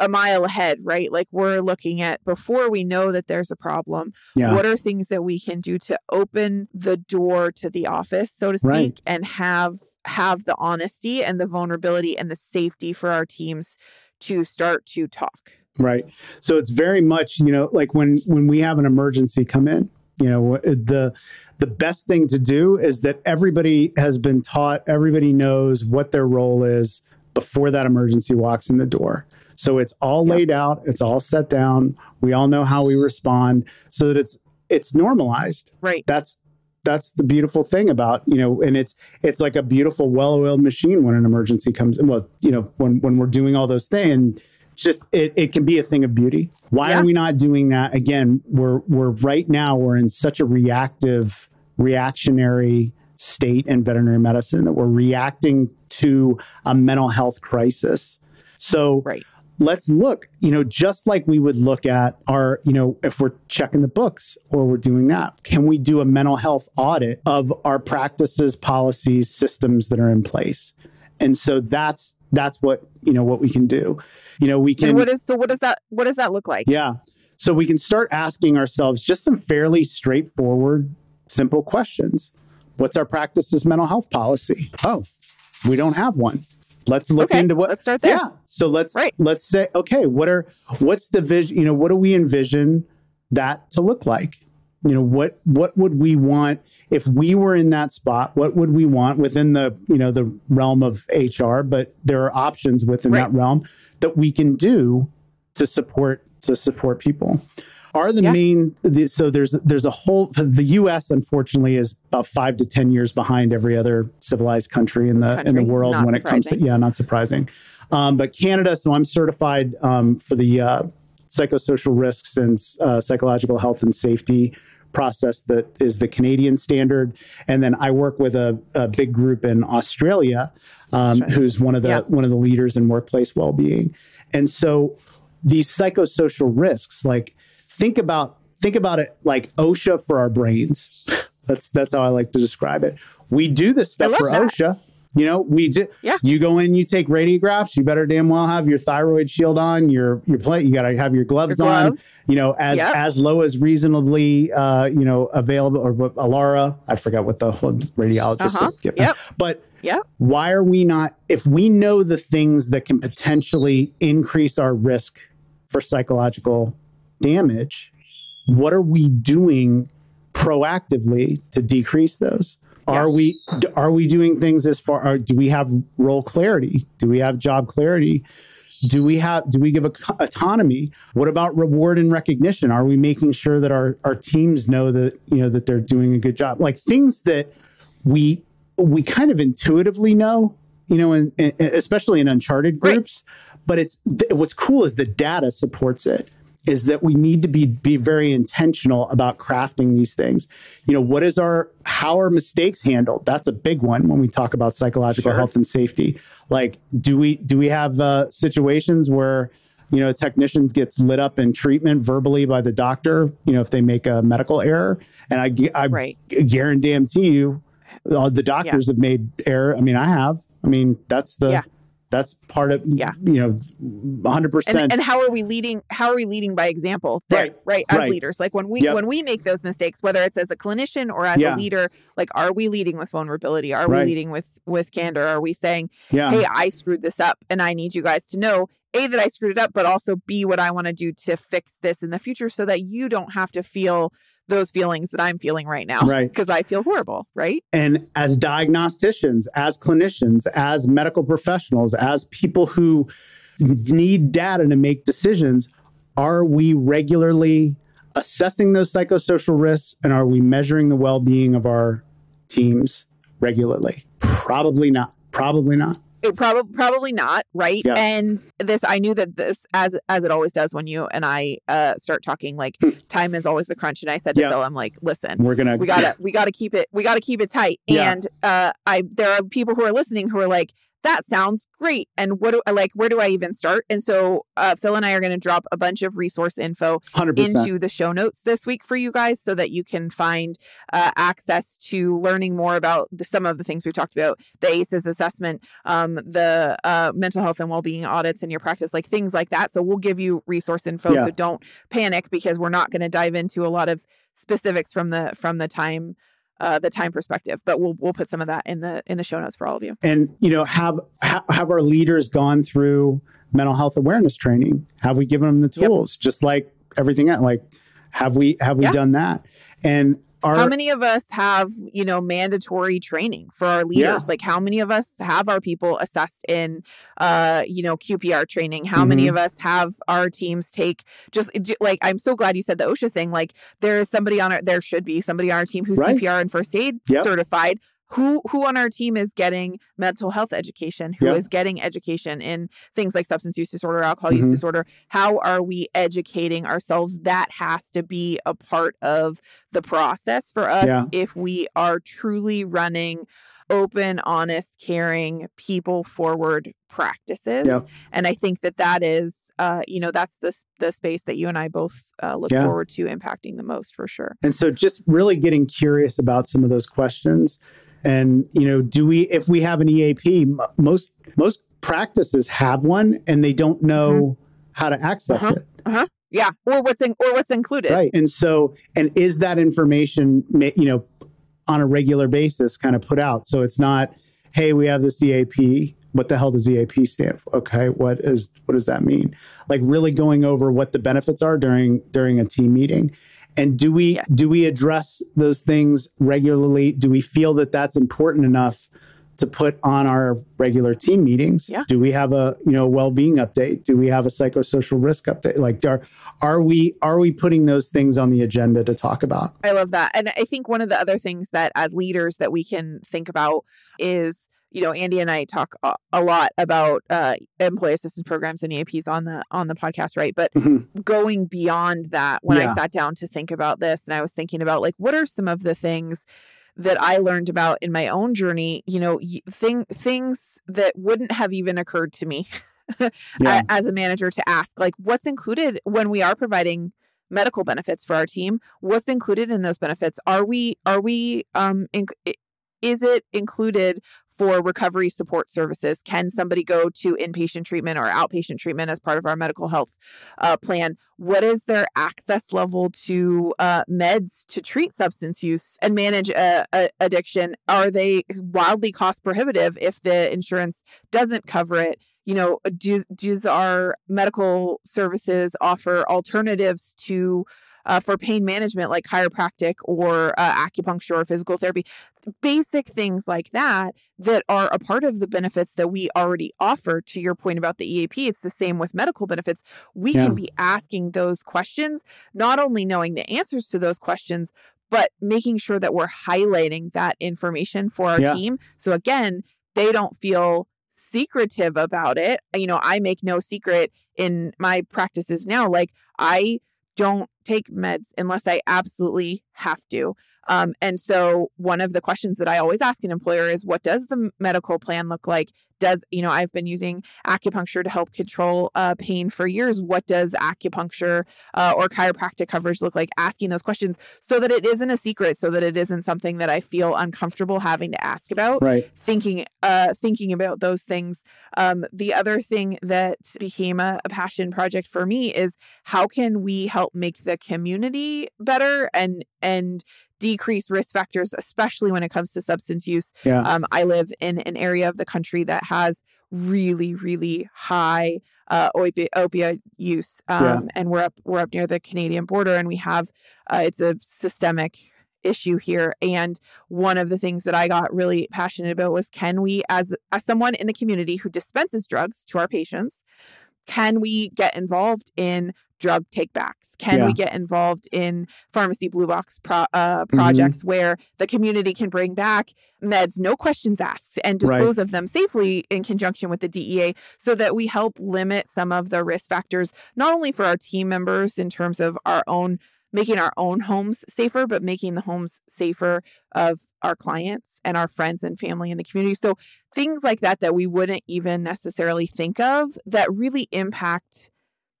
a mile ahead right like we're looking at before we know that there's a problem Yeah. what are things that we can do to open the door to the office so to speak Right. and have have the honesty and the vulnerability and the safety for our teams to start to talk Right. So it's very much, you know, like when when we have an emergency come in, you know, the the best thing to do is that everybody has been taught, everybody knows what their role is before that emergency walks in the door. So it's all Yep. laid out, it's all set down. We all know how we respond so that it's it's normalized. right That's that's the beautiful thing about you know and it's it's like a beautiful well-oiled machine when an emergency comes in well you know when when we're doing all those things just it, it can be a thing of beauty why Yeah. are we not doing that again we're we're right now we're in such a reactive reactionary state in veterinary medicine that we're reacting to a mental health crisis so right let's look, you know, just like we would look at our, you know, if we're checking the books or we're doing that, can we do a mental health audit of our practices, policies, systems that are in place? And so that's that's what, you know, what we can do. You know, we can and what is so what does that what does that look like yeah. So we can start asking ourselves just some fairly straightforward, simple questions. What's our practices mental health policy? Oh, we don't have one. Let's look okay into what let's start there yeah. So let's Right. let's say, okay, what are what's the vision? You know, what do we envision that to look like? You know, what what would we want if we were in that spot? What would we want within the you know the realm of HR? But there are options within Right. that realm that we can do to support to support people. Are the Yeah. main the, so there's there's a whole the U.S. unfortunately is about five to ten years behind every other civilized country in the in the world when it comes to yeah not surprising um, but Canada, so I'm certified um, for the uh, psychosocial risks and uh, psychological health and safety process that is the Canadian standard. And then I work with a, a big group in Australia, um, who's one of the Yeah. one of the leaders in workplace well-being. And so these psychosocial risks, like think about think about it like OSHA for our brains. That's that's how I like to describe it. We do this stuff for that. OSHA. You know, we do. Yeah. You go in, you take radiographs. You better damn well have your thyroid shield on. Your your plate. You got to have your gloves, Your on. gloves. You know, as Yep. as low as reasonably, uh, you know, available. Or what Alara, I forgot what the whole radiologist. Uh-huh. said. Yep. But Yep. why are we not? If we know the things that can potentially increase our risk for psychological damage, what are we doing proactively to decrease those? Are we are we doing things as far? Or do we have role clarity? Do we have job clarity? Do we have do we give a, autonomy? What about reward and recognition? Are we making sure that our our teams know that you know that they're doing a good job? Like things that we we kind of intuitively know, you know, and, and especially in uncharted Right. groups. But it's th- what's cool is the data supports it. Is that we need to be be very intentional about crafting these things. You know, what is our how are mistakes handled? That's a big one when we talk about psychological Sure. health and safety. Like, do we do we have uh, situations where you know, a technician gets lit up in treatment verbally by the doctor, you know, if they make a medical error. And I, I Right. guarantee you, uh, the doctors have made error. I mean, I have. I mean, that's the, Yeah. That's part of, Yeah. you know, 100%. and, and how are we leading how are we leading by example there, Right, right as right. leaders like when we Yep. when we make those mistakes whether it's as a clinician or as Yeah. a leader like are we leading with vulnerability are Right. we leading with with candor are we saying yeah. hey i screwed this up and i need you guys to know a that i screwed it up but also b what i want to do to fix this in the future so that you don't have to feel those feelings that I'm feeling right now. Right. Because I feel horrible, right? And as diagnosticians, as clinicians, as medical professionals, as people who need data to make decisions, are we regularly assessing those psychosocial risks and are we measuring the well being of our teams regularly? Probably not. Probably not. It probably probably not, right? Yeah. And this I knew that this as as it always does when you and I uh start talking like Hmm. time is always the crunch and I said to Yeah. Phil I'm like listen We're gonna we gotta we gotta keep it we gotta keep it tight Yeah. and uh I there are people who are listening who are like that sounds great and what do I like where do I even start and so uh Phil and I are gonna drop a bunch of resource info hundred percent. into the show notes this week for you guys so that you can find uh, access to learning more about the, some of the things we've talked about the aces assessment um, the uh, mental health and well-being audits in your practice like things like that so we'll give you resource info Yeah. so don't panic because we're not going to dive into a lot of specifics from the from the time uh, the time perspective but we'll we'll put some of that in the in the show notes for all of you and you know have ha- have our leaders gone through mental health awareness training have we given them the Yep. tools just like everything else like have we have we Yeah. done that and our how many of us have you know mandatory training for our leaders Yeah. like how many of us have our people assessed in uh you know qpr training how many Mhm. of us have our teams take just like i'm so glad you said the osha thing like there is somebody on our there should be somebody on our team who's Right. cpr and first aid Yep. certified who who on our team is getting mental health education Who is getting education in things like substance use disorder alcohol use Mhm. disorder how are we educating ourselves that has to be a part of the process for us Yeah. if we are truly running open honest caring people forward practices and i think that that is uh, you know that's the, the space that you and i both uh, look Yeah. forward to impacting the most for sure And so just really getting curious about some of those questions. And, you know, do we, if we have an EAP, m- most, most practices have one and they don't know how to access Uh-huh. it. yeah or what's in, or what's included Right. And so, and is that information, you know, on a regular basis kind of put out? So it's not, hey, we have this EAP. What the hell does EAP stand for? Okay. What is, what does that mean? Like really going over what the benefits are during, during a team meeting. And do we, Yes. do we address those things regularly? Do we feel that that's important enough to put on our regular team meetings? Yeah. Do we have a, you know, well-being update? Do we have a psychosocial risk update? Like are, are we are we putting those things on the agenda to talk about? I love that. And I think one of the other things that as leaders that we can think about is, you know, Andy and I talk a, a lot about uh, employee assistance programs and EAPs on the on the podcast, right? But Mhm. going beyond that, when Yeah. I sat down to think about this, and I was thinking about like, what are some of the things that I learned about in my own journey? You know, thing things that wouldn't have even occurred to me Yeah. as a manager to ask like what's included when we are providing medical benefits for our team what's included in those benefits are we are we um is it included for recovery support services? Can somebody go to inpatient treatment or outpatient treatment as part of our medical health uh, plan? What is their access level to uh, meds to treat substance use and manage uh, addiction? Are they wildly cost prohibitive if the insurance doesn't cover it? You know do, does our medical services offer alternatives to uh, for pain management like chiropractic or uh, acupuncture or physical therapy basic things like that that are a part of the benefits that we already offer to your point about the eap it's the same with medical benefits we Yeah. can be asking those questions not only knowing the answers to those questions but making sure that we're highlighting that information for our Yeah. team so again they don't feel secretive about it. You know, I make no secret in my practices now. Like, I don't take meds unless I absolutely have to. Um, and so, one of the questions that I always ask an employer is, what does the medical plan look like? Does, you know, I've been using acupuncture to help control uh, pain for years. What does acupuncture uh, or chiropractic coverage look like? Asking those questions so that it isn't a secret, so that it isn't something that I feel uncomfortable having to ask about Right. thinking uh thinking about those things um the other thing that became a, a passion project for me is how can we help make the community better and and decrease risk factors especially when it comes to substance use Yeah. um i live in an area of the country that has really really high uh, opi- opioid use, um, Yeah. and we're up we're up near the Canadian border, and we have uh, it's a systemic issue here. And one of the things that I got really passionate about was can we, as as someone in the community who dispenses drugs to our patients, can we get involved in drug takebacks? Can Yeah. we get involved in pharmacy blue box pro- uh, Mm-hmm. projects where the community can bring back meds, no questions asked, and Right. dispose of them safely in conjunction with the DEA so that we help limit some of the risk factors, not only for our team members in terms of our own making our own homes safer, but making the homes safer of our clients and our friends and family in the community. So things like that that we wouldn't even necessarily think of that really impact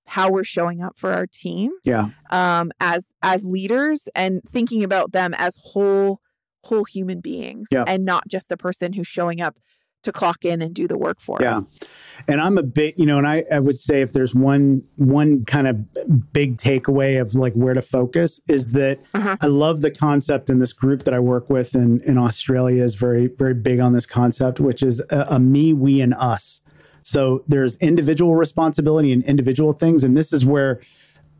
how we're showing up for our team Yeah. um, as as leaders and thinking about them as whole whole human beings Yeah. and not just the person who's showing up to clock in and do the work for Yeah. us. And I'm a bit, you know, and I, I would say if there's one one kind of big takeaway of like where to focus is that Uh-huh. I love the concept in this group that I work with in, in Australia is very, very big on this concept, which is a, a me, we, and us. So there's individual responsibility and individual things. And this is where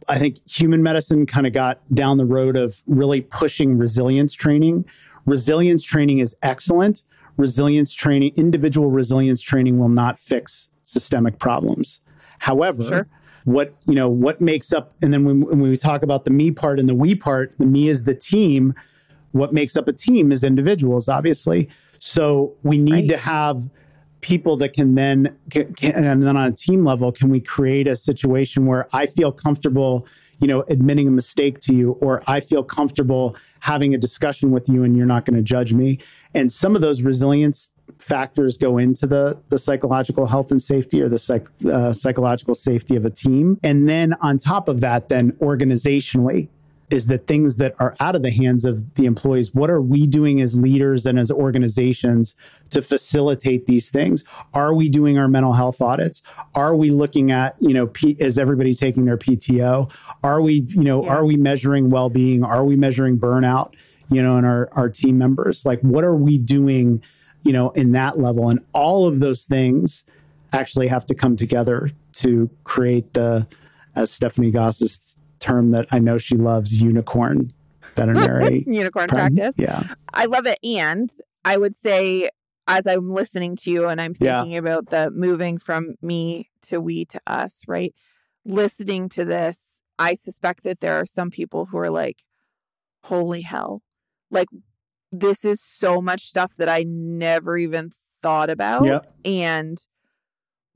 I think human medicine kind of got down the road of really pushing resilience training. Resilience training is excellent. Resilience training, individual resilience training will not fix systemic problems. However, Sure. what you know, what makes up, and then when, when we talk about the me part and the we part, the me is the team. What makes up a team is individuals, obviously. So we need Right. to have people that can then can, and then on a team level can we create a situation where i feel comfortable you know admitting a mistake to you or i feel comfortable having a discussion with you and you're not going to judge me? And some of those resilience factors go into the the psychological health and safety or the psych, uh, psychological safety of a team. And then on top of that then organizationally is that things that are out of the hands of the employees. What are we doing as leaders and as organizations to facilitate these things? Are we doing our mental health audits? Are we looking at you know P, is everybody taking their pto are we you know Yeah. are we measuring well-being? Are we measuring burnout you know in our our team members? Like what are we doing you know in that level? And all of those things actually have to come together to create the as stephanie goss's term that i know she loves unicorn veterinary Unicorn prac- practice. yeah I love it. And I would say, as I'm listening to you and I'm Yeah. thinking about the moving from me to we to us, right? Listening to this, I suspect that there are some people who are like, holy hell. Like, this is so much stuff that I never even thought about. Yep. And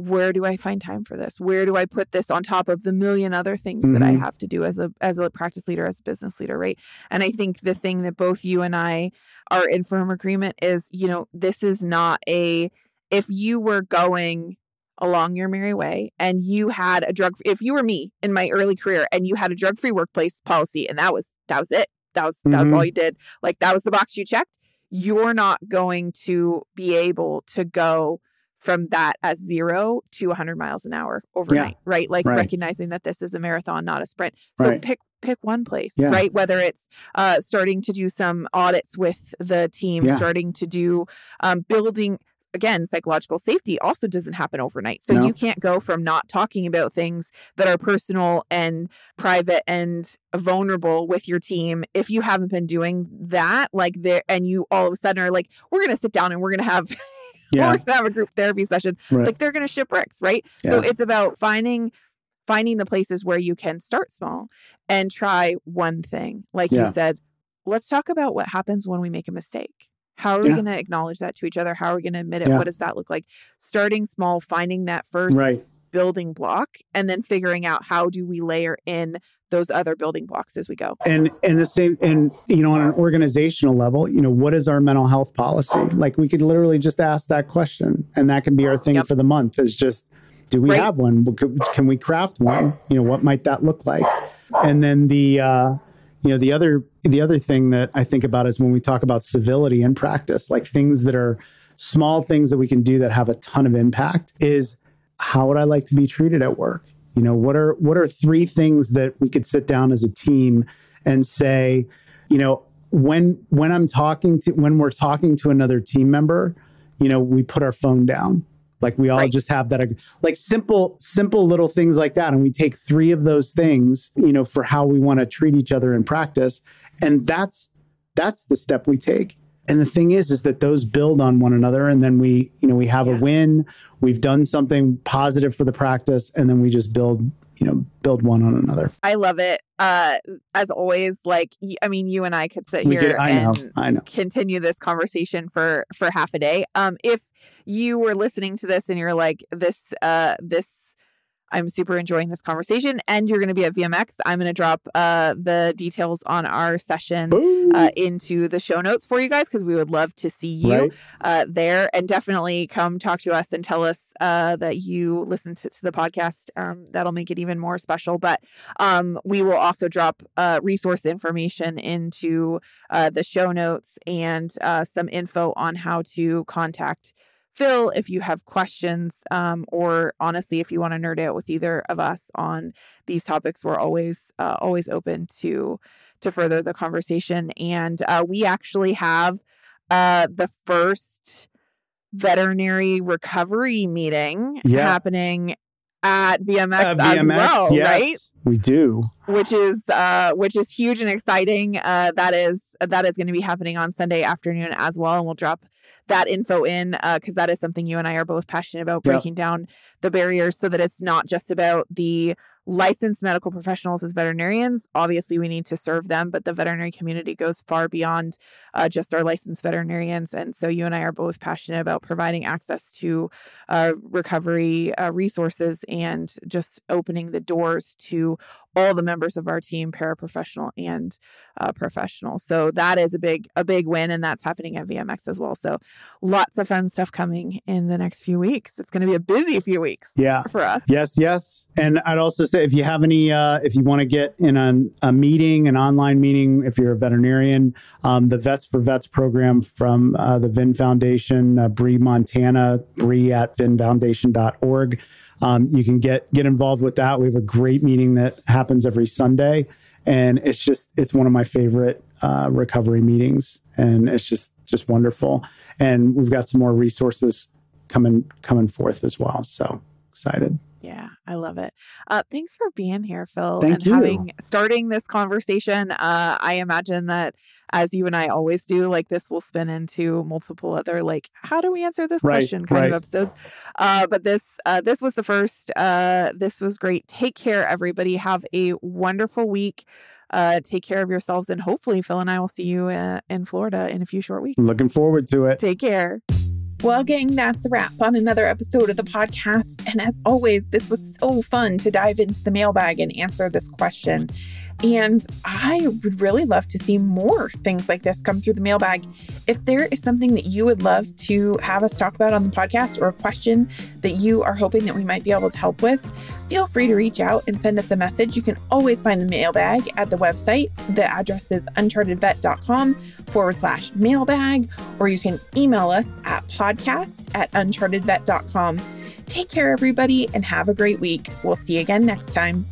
where do I find time for this? Where do I put this on top of the million other things that I Mhm. have to do as a as a practice leader, as a business leader, right? And I think the thing that both you and I are in firm agreement is, you know, this is not a if you were going along your merry way and you had a drug if you were me in my early career and you had a drug free workplace policy and that was that was it. That was that was all you did. Like that was the box you checked. You're not going to be able to go from that as zero to 100 miles an hour overnight, right? Like Right. recognizing that this is a marathon, not a sprint. So Right. pick pick one place, Yeah. right? Whether it's uh, starting to do some audits with the team, Yeah. starting to do um, building. Again, psychological safety also doesn't happen overnight. So No. you can't go from not talking about things that are personal and private and vulnerable with your team if you haven't been doing that. Like there, and you all of a sudden are like, we're going to sit down and we're going to have yeah we're have a group therapy session. Right. Like they're gonna ship bricks, right? So it's about finding finding the places where you can start small and try one thing. Like Yeah. you said, let's talk about what happens when we make a mistake. How are we gonna acknowledge that to each other? How are we gonna admit it? Yeah. What does that look like? Starting small, finding that first right building block, and then figuring out how do we layer in those other building blocks as we go. and and the same and you know on an organizational level you know what is our mental health policy like we could literally just ask that question and that can be our thing Yep. for the month is just do we Right. have one can we craft one you know what might that look like and then the uh you know the other the other thing that i think about is when we talk about civility in practice like things that are small things that we can do that have a ton of impact is how would i like to be treated at work you know what are what are three things that we could sit down as a team and say you know when when i'm talking to when we're talking to another team member you know we put our phone down Like we all Right. just have that, like simple, simple little things like that. And we take three of those things, you know, for how we want to treat each other in practice. And that's, that's the step we take. And the thing is, is that those build on one another. And then we, you know, we have Yeah. a win, we've done something positive for the practice, and then we just build, you know, build one on another. I love it. Uh, as always, like i mean, you and I could sit We here could, I know, and I know. continue this conversation for for half a day. Um, if you were listening to this and you're like, this, uh, this. I'm super enjoying this conversation, and you're going to be at VMX. I'm going to drop uh, the details on our session uh, into the show notes for you guys because we would love to see you right? uh, there and definitely come talk to us and tell us uh, that you listen to, to the podcast. Um, that'll make it even more special. But um, we will also drop uh, resource information into uh, the show notes and uh, some info on how to contact Phil if you have questions um, or honestly if you want to nerd out with either of us on these topics. We're always uh, always open to to further the conversation. And uh, we actually have uh, the first veterinary recovery meeting Yeah. happening at VMX, Uh, as well, yes, right? We do. Which is uh, which is huge and exciting. Uh, that is that is going to be happening on Sunday afternoon as well, and we'll drop that info in because that is something you and I are both passionate about breaking down the barriers so that it's not just about the licensed medical professionals as veterinarians. Obviously, we need to serve them, but the veterinary community goes far beyond uh, just our licensed veterinarians. And so, you and I are both passionate about providing access to uh, recovery uh, resources and just opening the doors to all the members of our team, paraprofessional and uh, professional. So that is a big a big win, and that's happening at VMX as well. So lots of fun stuff coming in the next few weeks. It's going to be a busy few weeks Yeah. for us. Yes, yes. And I'd also say if you have any, uh, if you want to get in a, a meeting, an online meeting, if you're a veterinarian, um, the Vets for Vets program from uh, the Vin Foundation, uh, Bree Montana, Bree at vinfoundation.org. Um, you can get get involved with that. We have a great meeting that happens every Sunday, and it's just it's one of my favorite uh, recovery meetings, and it's just just wonderful. And we've got some more resources coming coming forth as well. So excited. Yeah, I love it. Uh, thanks for being here, Phil, Thank and you. having starting this conversation. Uh, I imagine that as you and I always do, like this will spin into multiple other like, how do we answer this Right, question kind right. of episodes. Uh, but this uh, this was the first. Uh, this was great. Take care, everybody. Have a wonderful week. Uh, take care of yourselves, and hopefully, Phil and I will see you uh, in Florida in a few short weeks. Looking forward to it. Take care. Well, gang, that's a wrap on another episode of the podcast. And as always, this was so fun to dive into the mailbag and answer this question. And I would really love to see more things like this come through the mailbag. If there is something that you would love to have us talk about on the podcast or a question that you are hoping that we might be able to help with, feel free to reach out and send us a message. You can always find the mailbag at the website. The address is unchartedvet.com forward slash mailbag, or you can email us at podcast at unchartedvet.com. Take care, everybody, and have a great week. We'll see you again next time.